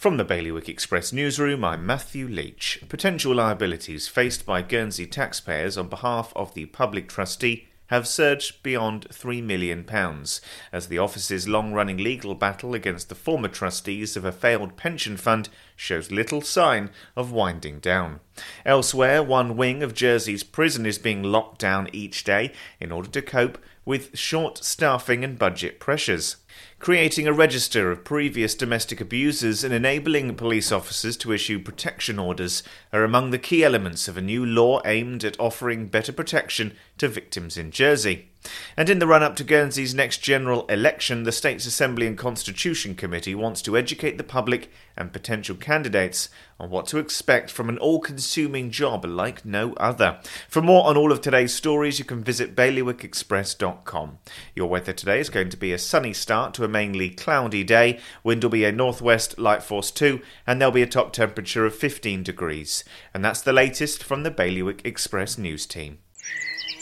From the Bailiwick Express newsroom, I'm Matthew Leach. Potential liabilities faced by Guernsey taxpayers on behalf of the public trustee have surged beyond £3 million, as the office's long running legal battle against the former trustees of a failed pension fund shows little sign of winding down. Elsewhere, one wing of Jersey's prison is being locked down each day in order to cope with short staffing and budget pressures. Creating a register of previous domestic abusers and enabling police officers to issue protection orders are among the key elements of a new law aimed at offering better protection to victims in Jersey. And in the run up to Guernsey's next general election, the State's Assembly and Constitution Committee wants to educate the public and potential candidates on what to expect from an all consuming job like no other. For more on all of today's stories, you can visit bailiwickexpress.com. Your weather today is going to be a sunny start to a mainly cloudy day. Wind will be a northwest light force 2, and there'll be a top temperature of 15 degrees. And that's the latest from the Bailiwick Express news team.